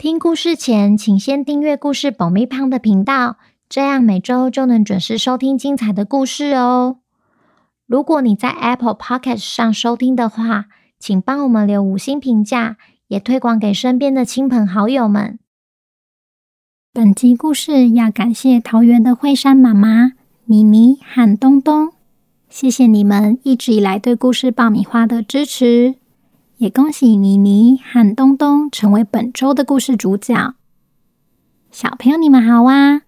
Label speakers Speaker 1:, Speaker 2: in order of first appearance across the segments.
Speaker 1: 听故事前，请先订阅故事保密胖的频道，这样每周就能准时收听精彩的故事哦。如果你在 Apple Podcast 上收听的话，请帮我们留五星评价，也推广给身边的亲朋好友们。本集故事要感谢桃园的惠山妈妈、妮妮和东东，谢谢你们一直以来对故事爆米花的支持。也恭喜妮妮和东东成为本周的故事主角。小朋友，你们好啊！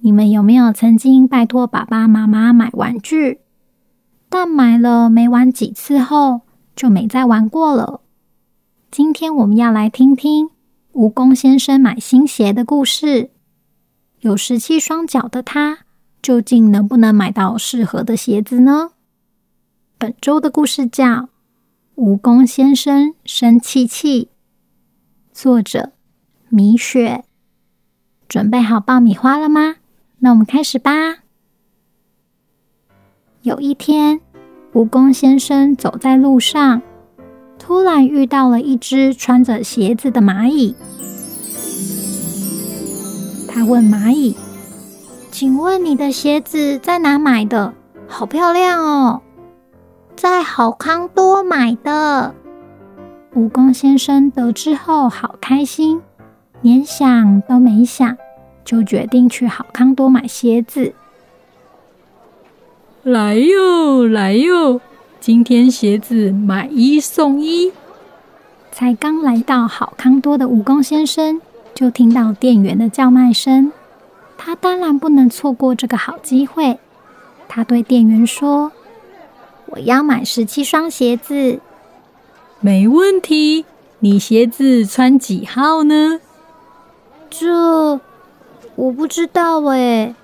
Speaker 1: 你们有没有曾经拜托爸爸妈妈买玩具，但买了没玩几次后就没再玩过了？今天我们要来听听蜈蚣先生买新鞋的故事。有十七双脚的他，究竟能不能买到适合的鞋子呢？本周的故事叫。蜈蚣先生生气气，作者米雪。准备好爆米花了吗？那我们开始吧。有一天，蜈蚣先生走在路上，突然遇到了一只穿着鞋子的蚂蚁。他问蚂蚁：“请问你的鞋子在哪买的？好漂亮哦！”在好康多买的。蜈蚣先生得知后好开心，连想都没想，就决定去好康多买鞋子。
Speaker 2: 来哟，来哟！今天鞋子买一送一。
Speaker 1: 才刚来到好康多的蜈蚣先生，就听到店员的叫卖声，他当然不能错过这个好机会。他对店员说。我要买十七双鞋子，
Speaker 2: 没问题。你鞋子穿几号呢？
Speaker 1: 这我不知道哎。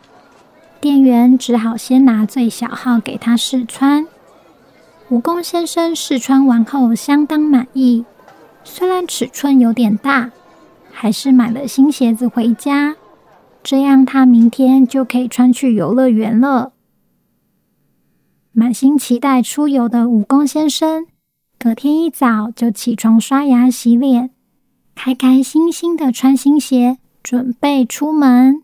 Speaker 1: 店员只好先拿最小号给他试穿。蜈蚣先生试穿完后相当满意，虽然尺寸有点大，还是买了新鞋子回家。这样他明天就可以穿去游乐园了。满心期待出游的蜈蚣先生，隔天一早就起床刷牙洗脸，开开心心的穿新鞋，准备出门。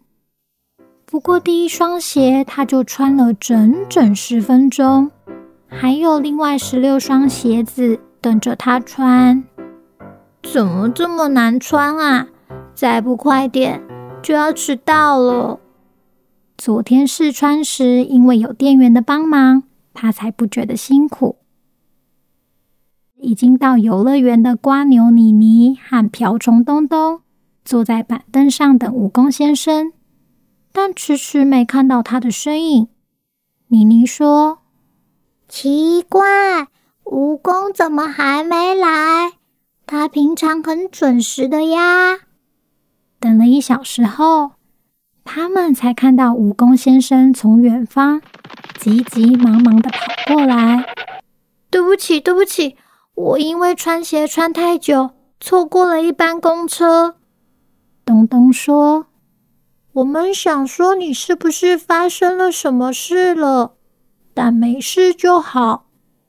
Speaker 1: 不过第一双鞋他就穿了整整十分钟，还有另外十六双鞋子等着他穿。怎么这么难穿啊？再不快点就要迟到了。昨天试穿时，因为有店员的帮忙。他才不觉得辛苦。已经到游乐园的瓜牛妮妮和瓢虫东东坐在板凳上等蜈蚣先生，但迟迟没看到他的身影。妮妮说：“奇怪，蜈蚣怎么还没来？他平常很准时的呀。”等了一小时后，他们才看到蜈蚣先生从远方急急忙忙的跑过来。对不起，对不起，我因为穿鞋穿太久，错过了一班公车。东东说：“我们想说你是不是发生了什么事了？但没事就好，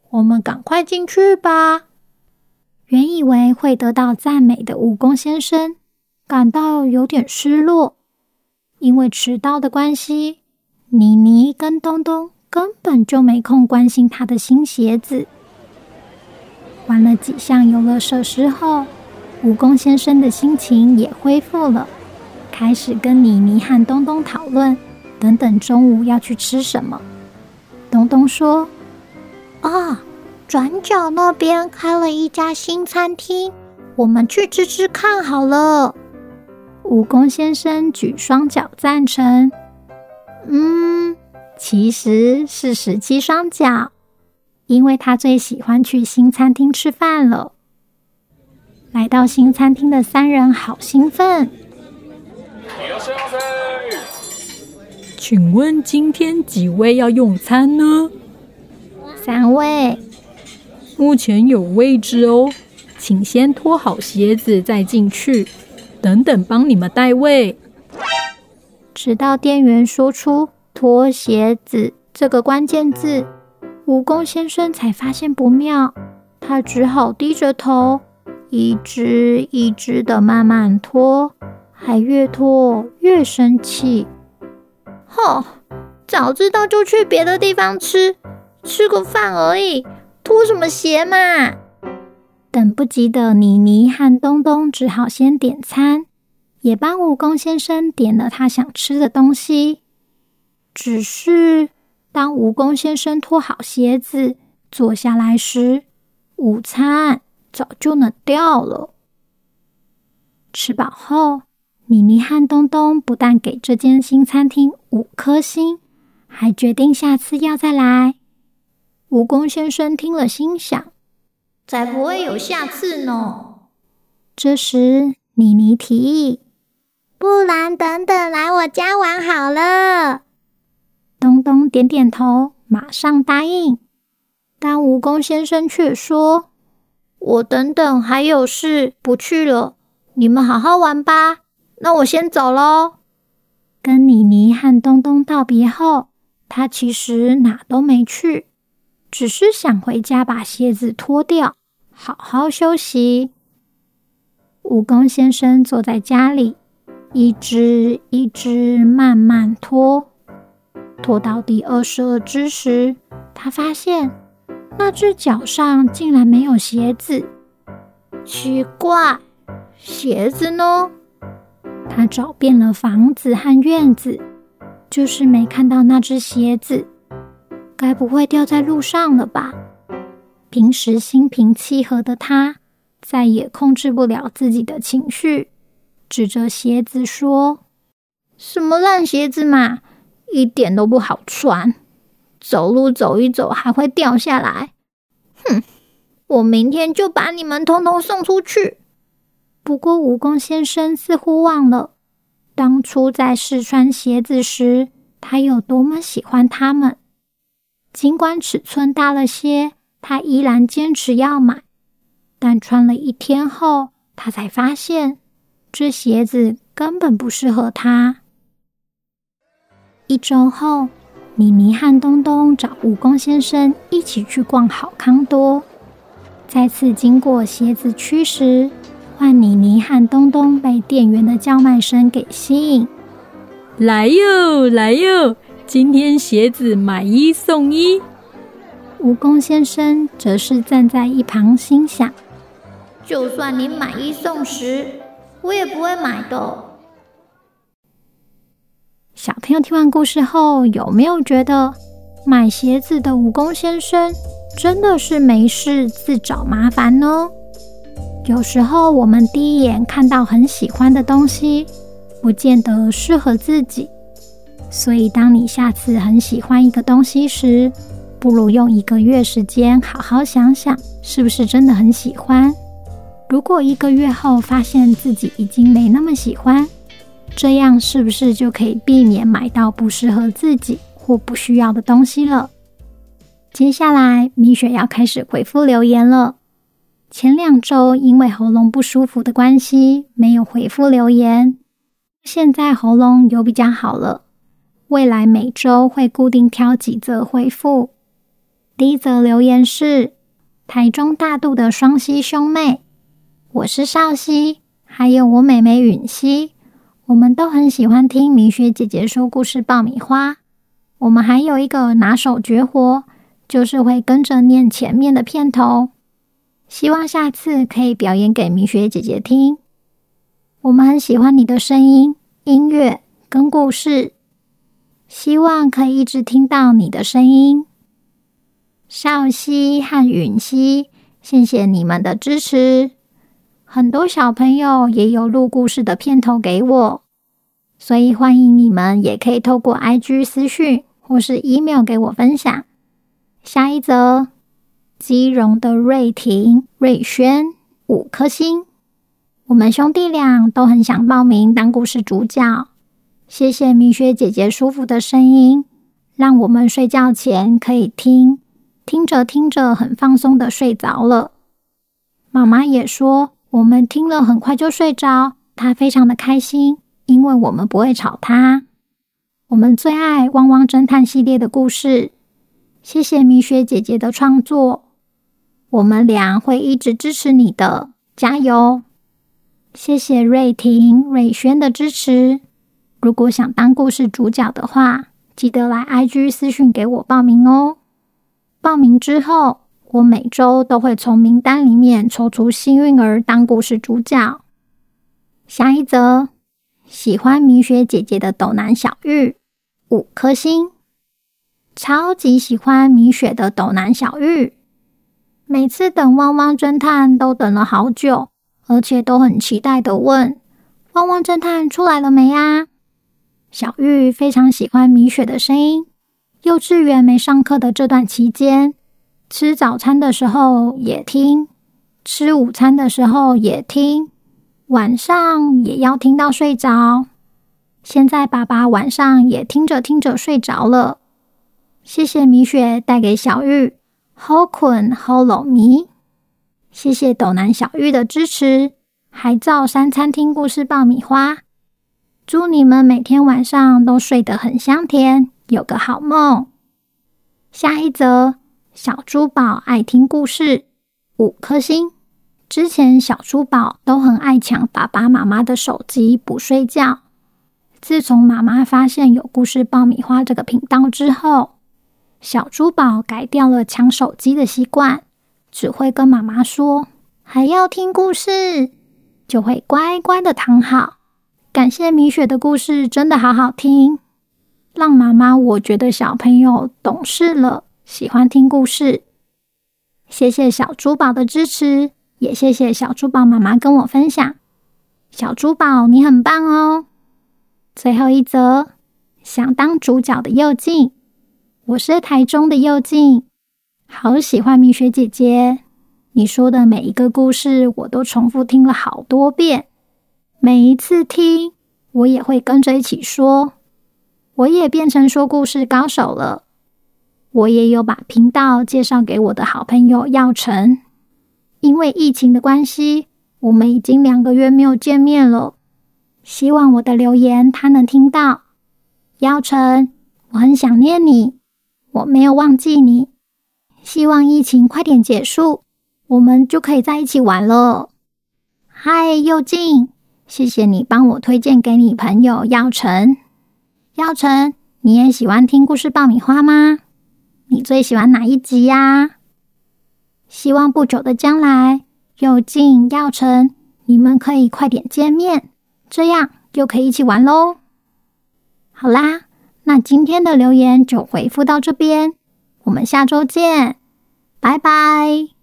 Speaker 1: 我们赶快进去吧。”原以为会得到赞美的蜈蚣先生，感到有点失落。因为迟到的关系，妮妮跟东东根本就没空关心他的新鞋子。玩了几项游乐设施后，蜈蚣先生的心情也恢复了，开始跟妮妮和东东讨论，等等中午要去吃什么。东东说：“啊，转角那边开了一家新餐厅，我们去吃吃看好了。”蜈蚣先生举双脚赞成。嗯，其实是十七双脚，因为他最喜欢去新餐厅吃饭了。来到新餐厅的三人好兴奋。
Speaker 2: 请问今天几位要用餐呢？
Speaker 1: 三位。
Speaker 2: 目前有位置哦，请先脱好鞋子再进去。等等，帮你们带位。
Speaker 1: 直到店员说出“脱鞋子”这个关键字，蜈蚣先生才发现不妙。他只好低着头，一只一只的慢慢脱，还越脱越生气。吼！早知道就去别的地方吃，吃个饭而已，脱什么鞋嘛？等不及的妮妮和东东只好先点餐，也帮蜈蚣先生点了他想吃的东西。只是当蜈蚣先生脱好鞋子坐下来时，午餐早就冷掉了。吃饱后，妮妮和东东不但给这间新餐厅五颗星，还决定下次要再来。蜈蚣先生听了，心想：“才不会有下次呢。”这时，妮妮提议：“不然等等来我家玩好了。”东东点点头，马上答应。但蜈蚣先生却说：“我等等还有事，不去了。你们好好玩吧。那我先走喽。”跟妮妮和东东道别后，他其实哪都没去。只是想回家把鞋子脱掉，好好休息。蜈蚣先生坐在家里，一只一只慢慢脱，脱到第二十二只时，他发现那只脚上竟然没有鞋子。奇怪，鞋子呢？他找遍了房子和院子，就是没看到那只鞋子。该不会掉在路上了吧？平时心平气和的他，再也控制不了自己的情绪，指着鞋子说：“什么烂鞋子嘛，一点都不好穿，走路走一走还会掉下来。哼，我明天就把你们通通送出去。”不过，蜈蚣先生似乎忘了，当初在试穿鞋子时，他有多么喜欢他们。尽管尺寸大了些，他依然坚持要买。但穿了一天后，他才发现这鞋子根本不适合他。一周后，妮妮和东东找蜈蚣先生一起去逛好康多。再次经过鞋子区时，换妮妮和东东被店员的叫卖声给吸引。
Speaker 2: 来哟，来哟！今天鞋子买一送一，
Speaker 1: 蜈蚣先生则是站在一旁心想：就算你买一送十，我也不会买的。小朋友听完故事后，有没有觉得买鞋子的蜈蚣先生真的是没事自找麻烦呢？有时候我们第一眼看到很喜欢的东西，不见得适合自己。所以，当你下次很喜欢一个东西时，不如用一个月时间好好想想，是不是真的很喜欢。如果一个月后发现自己已经没那么喜欢，这样是不是就可以避免买到不适合自己或不需要的东西了？接下来，米雪要开始回复留言了。前两周因为喉咙不舒服的关系，没有回复留言，现在喉咙有比较好了。未来每周会固定挑几则回复。第一则留言是台中大肚的双溪兄妹，我是少溪，还有我妹妹允溪，我们都很喜欢听米雪姐姐说故事爆米花。我们还有一个拿手绝活，就是会跟着念前面的片头，希望下次可以表演给米雪姐姐听。我们很喜欢你的声音、音乐跟故事。希望可以一直听到你的声音，少熙和允熙，谢谢你们的支持。很多小朋友也有录故事的片头给我，所以欢迎你们也可以透过 IG 私讯或是 email 给我分享。下一则，基隆的瑞婷、瑞轩五颗星，我们兄弟俩都很想报名当故事主角。谢谢米雪姐姐舒服的声音，让我们睡觉前可以听，听着听着很放松的睡着了。妈妈也说，我们听了很快就睡着，她非常的开心，因为我们不会吵她。我们最爱《汪汪侦探》系列的故事，谢谢米雪姐姐的创作，我们俩会一直支持你的，加油！谢谢瑞婷、瑞轩的支持。如果想当故事主角的话，记得来 IG 私讯给我报名哦。报名之后，我每周都会从名单里面抽出幸运儿当故事主角。下一则，喜欢米雪姐姐的斗南小玉，五颗星。超级喜欢米雪的斗南小玉，每次等汪汪侦探都等了好久，而且都很期待的问：汪汪侦探出来了没呀？小玉非常喜欢米雪的声音。幼稚园没上课的这段期间，吃早餐的时候也听，吃午餐的时候也听，晚上也要听到睡着。现在爸爸晚上也听着听着睡着了。谢谢米雪带给小玉好困好啰咪。谢谢斗南小玉的支持，海造山餐厅故事爆米花。祝你们每天晚上都睡得很香甜，有个好梦。下一则，小猪宝爱听故事，五颗星。之前小猪宝都很爱抢爸爸妈妈的手机不睡觉。自从妈妈发现有故事爆米花这个频道之后，小猪宝改掉了抢手机的习惯，只会跟妈妈说还要听故事，就会乖乖的躺好。感谢米雪的故事，真的好好听，让妈妈我觉得小朋友懂事了，喜欢听故事。谢谢小猪宝的支持，也谢谢小猪宝妈妈跟我分享。小猪宝，你很棒哦！最后一则，想当主角的佑静，我是台中的佑静，好喜欢蜜雪姐姐，你说的每一个故事，我都重复听了好多遍。每一次听，我也会跟着一起说，我也变成说故事高手了。我也有把频道介绍给我的好朋友耀成，因为疫情的关系，我们已经两个月没有见面了。希望我的留言他能听到。耀成，我很想念你，我没有忘记你。希望疫情快点结束，我们就可以在一起玩了。嗨，又静。谢谢你帮我推荐给你朋友耀成。耀成，你也喜欢听故事爆米花吗？你最喜欢哪一集呀？希望不久的将来，又静、耀成，你们可以快点见面，这样就可以一起玩喽。好啦，那今天的留言就回复到这边，我们下周见，拜拜。